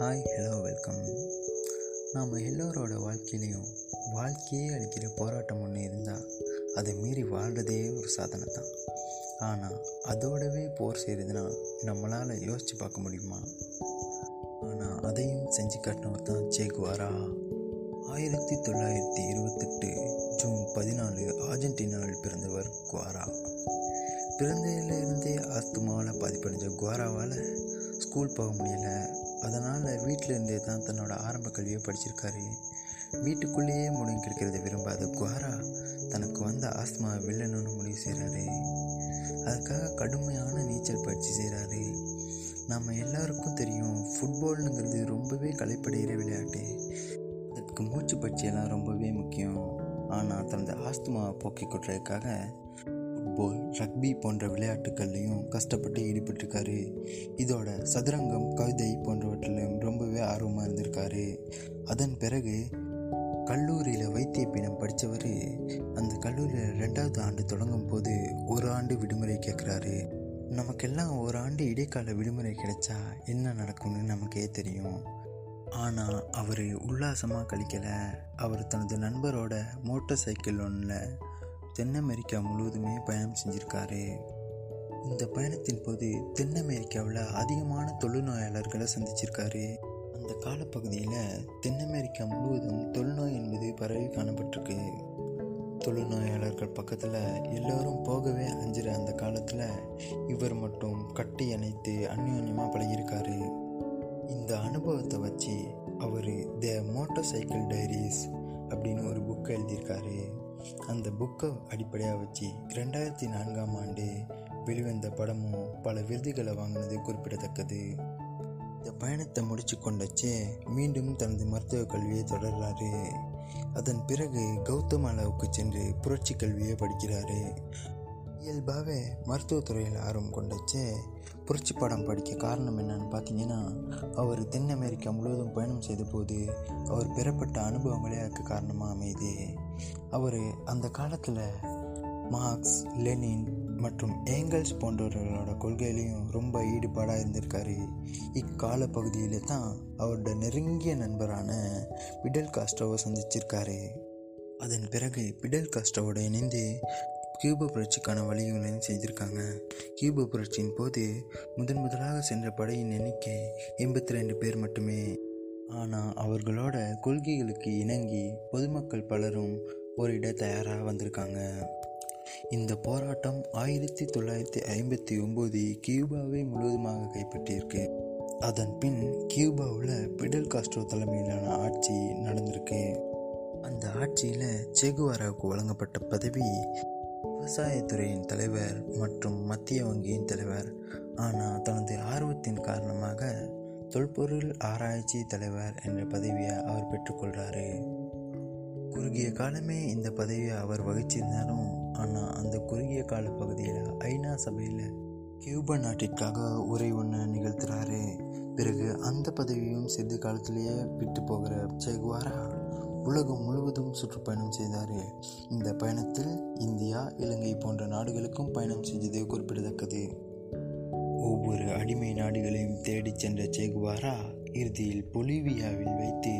Hi hello welcome நாம் எல்லோரோட வாழ்க்கையிலையும் வாழ்க்கையே அளிக்கிற போராட்டம் ஒன்று இருந்தால் அதை மீறி வாழ்கிறதே ஒரு சாதனை தான். ஆனால் அதோடவே போர் செய்கிறதுனா நம்மளால் யோசித்து பார்க்க முடியுமா? ஆனால் அதையும் செஞ்சு காட்டினவர் தான் சேகுவாரா ஆயிரத்தி தொள்ளாயிரத்தி இருபத்தெட்டு ஜூன் பதினாலு அர்ஜென்டினாவில் பிறந்தவர் குவாரா. பிறந்ததிலிருந்தே ஆஸ்துமாவில் பாதிப்படைஞ்ச குவாராவால் ஸ்கூல் போக முடியல. அதனால் வீட்டில் இருந்தே தான் தன்னோட ஆரம்ப கல்வியை படிச்சிருக்காரு. வீட்டுக்குள்ளேயே முடங்கி கிடைக்கிறத விரும்பாத குவாரா தனக்கு வந்த ஆஸ்துமாவை வெல்லணும்னு முடிவு செய்கிறாரு அதுக்காக கடுமையான நீச்சல் பயிற்சி செய்கிறாரு நம்ம எல்லாருக்கும் தெரியும் ஃபுட்பால்னுங்கிறது ரொம்பவே களைப்படைகிற விளையாட்டு. அதுக்கு மூச்சு பயிற்சியெல்லாம் ரொம்பவே முக்கியம். ஆனால் தனது ஆஸ்துமாவை போக்கிக் கொள்றதுக்காக ஃபுட்பால் ரக்பி போன்ற விளையாட்டுக்கள்லையும் கஷ்டப்பட்டு ஈடுபட்டிருக்காரு. இதோட சதுரங்கம் கவிதை போன்ற அதன் பிறகு கல்லூரியில் வைத்திய பீடம் படித்தவர் அந்த கல்லூரியில் ரெண்டாவது ஆண்டு தொடங்கும் போது ஒரு ஆண்டு விடுமுறை கேட்குறாரு நமக்கெல்லாம் ஒரு ஆண்டு இடைக்கால விடுமுறை கிடைச்சா என்ன நடக்கும்னு நமக்கே தெரியும். ஆனால் அவர் உல்லாசமாக கழிக்கலை. அவர் தனது நண்பரோட மோட்டார் சைக்கிள் ஒன்றில் தென் அமெரிக்கா முழுவதுமே பயணம் செஞ்சுருக்காரு. இந்த பயணத்தின் போது தென் அமெரிக்காவில் அதிகமான தொழுநோயாளர்களை சந்திச்சிருக்காரு. அந்த காலப்பகுதியில் தென் அமெரிக்கா முழுவதும் தொழுநோய் என்பது பரவி காணப்பட்டிருக்கு. தொழுநோயாளர்கள் பக்கத்தில் எல்லோரும் போகவே அஞ்சுற அந்த காலத்தில் இவர் மட்டும் கட்டி அணைத்து அந்யோன்யமாக பழகியிருக்காரு. இந்த அனுபவத்தை வச்சு அவர் த மோட்டார் சைக்கிள் டைரிஸ் அப்படின்னு ஒரு புக்கை எழுதியிருக்காரு. அந்த புக்கை அடிப்படையாக வச்சு ரெண்டாயிரத்தி நான்காம் ஆண்டு வெளிவந்த படமும் பல விருதுகளை வாங்கினது குறிப்பிடத்தக்கது. இந்த பயணத்தை முடிச்சு கொண்டச்சே மீண்டும் தனது மருத்துவ கல்வியை தொடர்றாரு. அதன் பிறகு கௌதமாலாவுக்கு சென்று புரட்சி கல்வியை படிக்கிறாரு. இயல்பாகவே மருத்துவத்துறையில் ஆர்வம் கொண்டச்சே புரட்சி பாடம் படிக்க காரணம் என்னன்னு பார்த்தீங்கன்னா அவர் தென் அமெரிக்கா முழுவதும் பயணம் செய்த போது அவர் பெறப்பட்ட அனுபவங்களே அதுக்கு காரணமாக அமையுது. அவர் அந்த காலத்தில் மார்க்ஸ் லெனின் மற்றும் ஏங்கல்ஸ் போன்றவர்களோட கொள்கையிலையும் ரொம்ப ஈடுபாடாக இருந்திருக்காரு. இக்கால பகுதியில் தான் அவரோட நெருங்கிய நண்பரான பிடல் காஸ்ட்ரோவை சந்திச்சிருக்காரு. அதன் பிறகு பிடல் காஸ்ட்ரோவோட இணைந்து கியூபு புரட்சிக்கான வழிகளையும் செய்திருக்காங்க. கியூபு புரட்சியின் போது முதன் முதலாக சென்ற படையின் எண்ணிக்கை எண்பத்தி ரெண்டு பேர் மட்டுமே. ஆனால் அவர்களோட கொள்கைகளுக்கு இணங்கி பொதுமக்கள் பலரும் போரிட தயாராக வந்திருக்காங்க. இந்த போராட்டம் ஆயிரத்தி தொள்ளாயிரத்தி ஐம்பத்தி ஒம்போது கியூபாவை முழுவதுமாக கைப்பற்றியிருக்கு. அதன் பின் கியூபாவில் பிடல் காஸ்ட்ரோ தலைமையிலான ஆட்சி நடந்திருக்கு. அந்த ஆட்சியில் செகுவாராவுக்கு வழங்கப்பட்ட பதவி விவசாயத்துறையின் தலைவர் மற்றும் மத்திய வங்கியின் தலைவர். ஆனால் தனது ஆர்வத்தின் காரணமாக தொல்பொருள் ஆராய்ச்சி தலைவர் என்ற பதவியை அவர் பெற்றுக்கொள்கிறாரு குறுகிய காலமே இந்த பதவியை அவர் வகிச்சிருந்தாலும் ஆனால் அந்த குறுகிய கால பகுதியில் ஐநா சபையில் கியூபா நாட்டிற்காக உரை ஒன்று நிகழ்த்துறாரு. பிறகு அந்த பதவியும் சிறிது காலத்திலேயே விட்டு போகிற செகுவாரா உலகம் முழுவதும் சுற்றுப்பயணம் செய்தார். இந்த பயணத்தில் இந்தியா இலங்கை போன்ற நாடுகளுக்கும் பயணம் செஞ்சது குறிப்பிடத்தக்கது. ஒவ்வொரு அடிமை நாடுகளையும் தேடிச் சென்ற செகுவாரா இறுதியில் பொலிவியாவில் வைத்து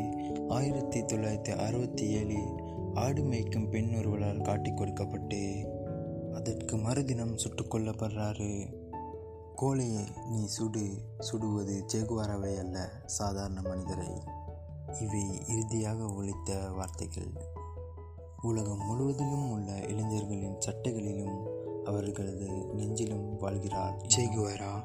ஆயிரத்தி தொள்ளாயிரத்தி அறுபத்தி ஏழில் ஆடு மேய்க்கும் பெண் ஒருவரால் காட்டி கொடுக்கப்பட்டு அதற்கு மறுதினம் சுட்டுக் கொல்லப்படுறாரு. கோழையை நீ சுடு சுடுவது சேகுவாராவை அல்ல சாதாரண மனிதரை. இவை இறுதியாக ஒழித்த வார்த்தைகள். உலகம் முழுவதிலும் உள்ள இளைஞர்களின் சட்டைகளிலும் அவர்களது நெஞ்சிலும் வாழ்கிறார் சேகுவாரா